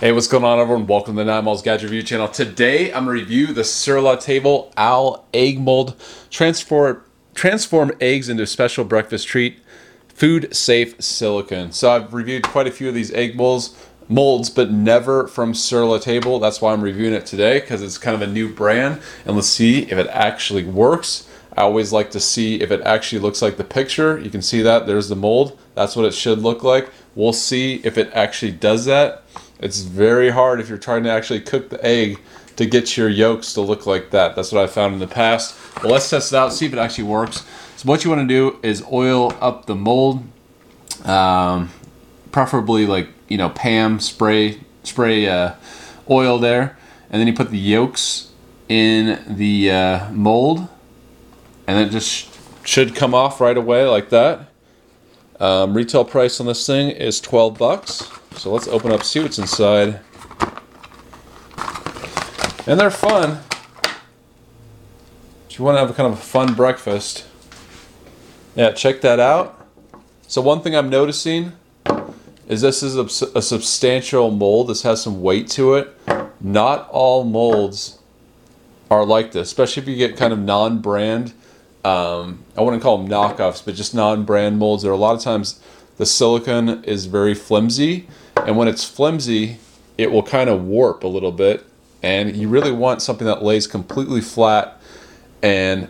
Hey, what's going on, everyone? Welcome to the Nine Miles Gadget Review channel. Today, I'm going to review the Sur La Table Owl Egg Mold. Transform, transform eggs into a special breakfast treat. Food safe silicone. So I've reviewed quite a few of these egg molds, molds, but never from Sur La Table. That's why I'm reviewing it today because it's kind of a new brand. And let's see if it actually works. I always like to see if it actually looks like the picture. You can see that there's the mold. That's what it should look like. We'll see if it actually does that. It's very hard if you're trying to actually cook the egg to get your yolks to look like that. That's what I found in the past. But let's test it out, see if it actually works. So what you want to do is oil up the mold, um, preferably like you know Pam spray spray uh, oil there, and then you put the yolks in the uh, mold, and it just should come off right away like that. Um, retail price on this thing is 12 bucks. So let's open up, see what's inside. And they're fun. If you want to have a kind of a fun breakfast. Yeah, check that out. So one thing I'm noticing is this is a, a substantial mold. This has some weight to it. Not all molds are like this, especially if you get kind of non-brand. Um, I wouldn't call them knockoffs, but just non-brand molds. There are a lot of times the silicone is very flimsy and when it's flimsy, it will kind of warp a little bit. And you really want something that lays completely flat. And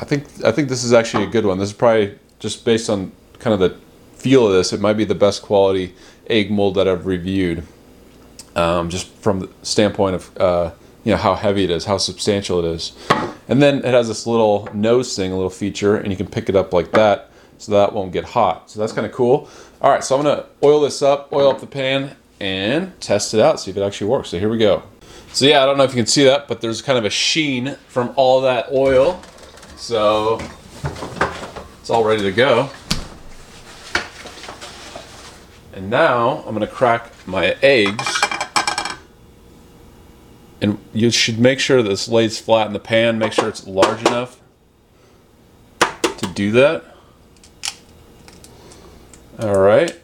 I think I think this is actually a good one. This is probably just based on kind of the feel of this. It might be the best quality egg mold that I've reviewed. Um, just from the standpoint of uh, you know how heavy it is, how substantial it is. And then it has this little nose thing, a little feature, and you can pick it up like that so that won't get hot. So that's kind of cool. All right, so I'm gonna oil this up, oil up the pan, and test it out, see if it actually works. So here we go. So yeah, I don't know if you can see that, but there's kind of a sheen from all that oil. So it's all ready to go. And now I'm gonna crack my eggs. And you should make sure this lays flat in the pan, make sure it's large enough to do that. All right.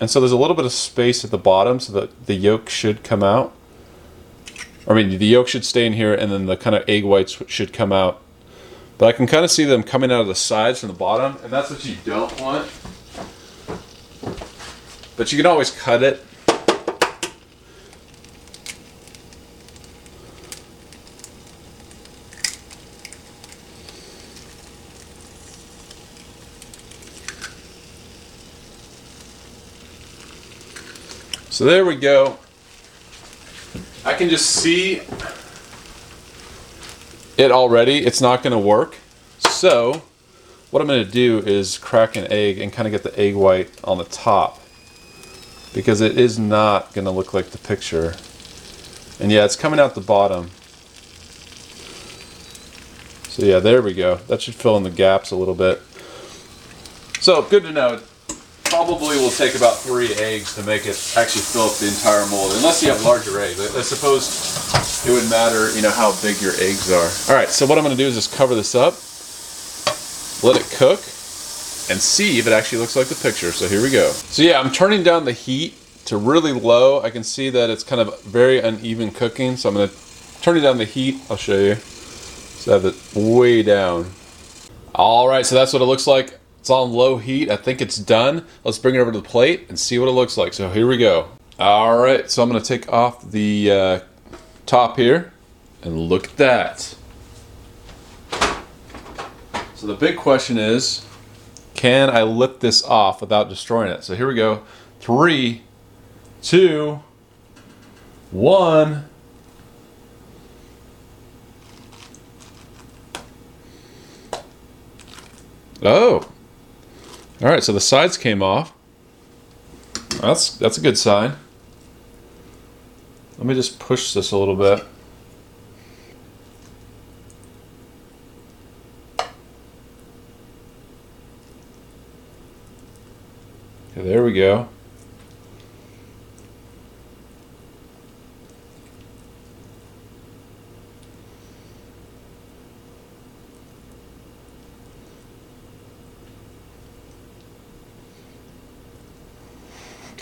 And so there's a little bit of space at the bottom so that the yolk should come out. I mean, the yolk should stay in here and then the kind of egg whites should come out. But I can kind of see them coming out of the sides from the bottom, and that's what you don't want. But you can always cut it So there we go. I can just see it already. It's not going to work. So what I'm going to do is crack an egg and kind of get the egg white on the top because it is not going to look like the picture. And yeah, it's coming out the bottom. So yeah, there we go. That should fill in the gaps a little bit. So good to know probably will take about three eggs to make it actually fill up the entire mold, unless you have larger eggs. I, I suppose it would matter, you know, how big your eggs are. All right, so what I'm going to do is just cover this up, let it cook, and see if it actually looks like the picture. So here we go. So yeah, I'm turning down the heat to really low. I can see that it's kind of very uneven cooking, so I'm going to turn it down the heat. I'll show you. So I have it way down. All right, so that's what it looks like it's on low heat. I think it's done. Let's bring it over to the plate and see what it looks like. So here we go. All right, so I'm gonna take off the uh, top here and look at that. So the big question is, can I lift this off without destroying it? So here we go. Three, two, one. Oh, all right, so the sides came off. That's that's a good sign. Let me just push this a little bit. Okay, there we go.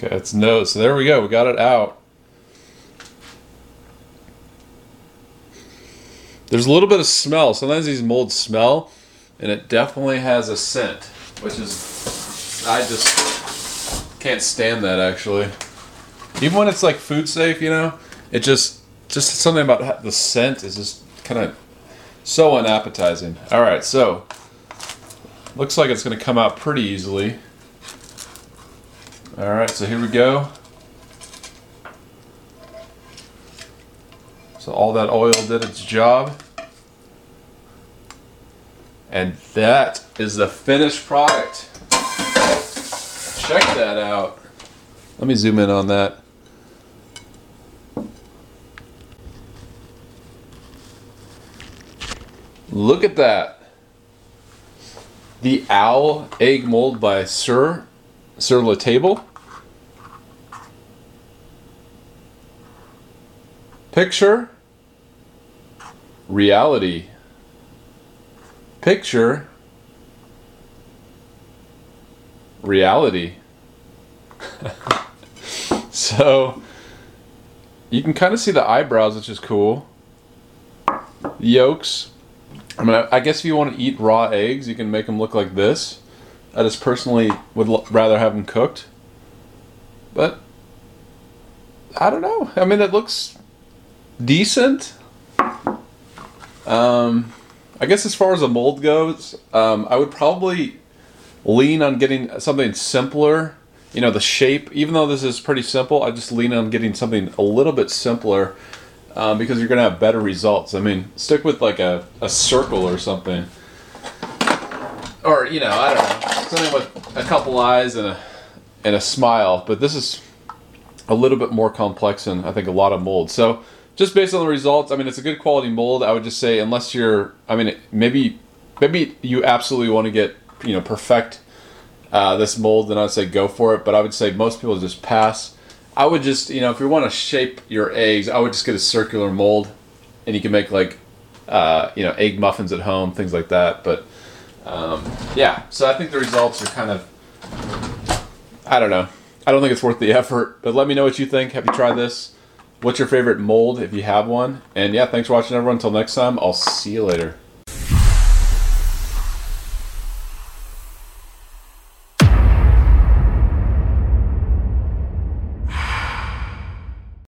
Okay, it's no. So there we go. We got it out. There's a little bit of smell. Sometimes these molds smell, and it definitely has a scent, which is I just can't stand that actually. Even when it's like food safe, you know, it just just something about the scent is just kind of so unappetizing. All right, so looks like it's going to come out pretty easily. All right, so here we go. So all that oil did its job. And that is the finished product. Check that out. Let me zoom in on that. Look at that. The owl egg mold by Sur Sur La Table. Picture reality. Picture reality. so you can kind of see the eyebrows, which is cool. Yolks. I mean, I guess if you want to eat raw eggs, you can make them look like this. I just personally would l- rather have them cooked. But I don't know. I mean, it looks decent. Um, I guess as far as a mold goes, um, I would probably lean on getting something simpler. You know, the shape, even though this is pretty simple, I just lean on getting something a little bit simpler um, because you're going to have better results. I mean, stick with like a, a circle or something. Or, you know, I don't know, something with a couple eyes and a, and a smile. But this is a little bit more complex than I think a lot of molds. So, just based on the results, I mean, it's a good quality mold. I would just say, unless you're, I mean, maybe, maybe you absolutely want to get, you know, perfect uh, this mold, then I'd say go for it. But I would say most people just pass. I would just, you know, if you want to shape your eggs, I would just get a circular mold, and you can make like, uh, you know, egg muffins at home, things like that. But um, yeah, so I think the results are kind of, I don't know. I don't think it's worth the effort. But let me know what you think. Have you tried this? What's your favorite mold if you have one? And yeah, thanks for watching, everyone. Until next time, I'll see you later.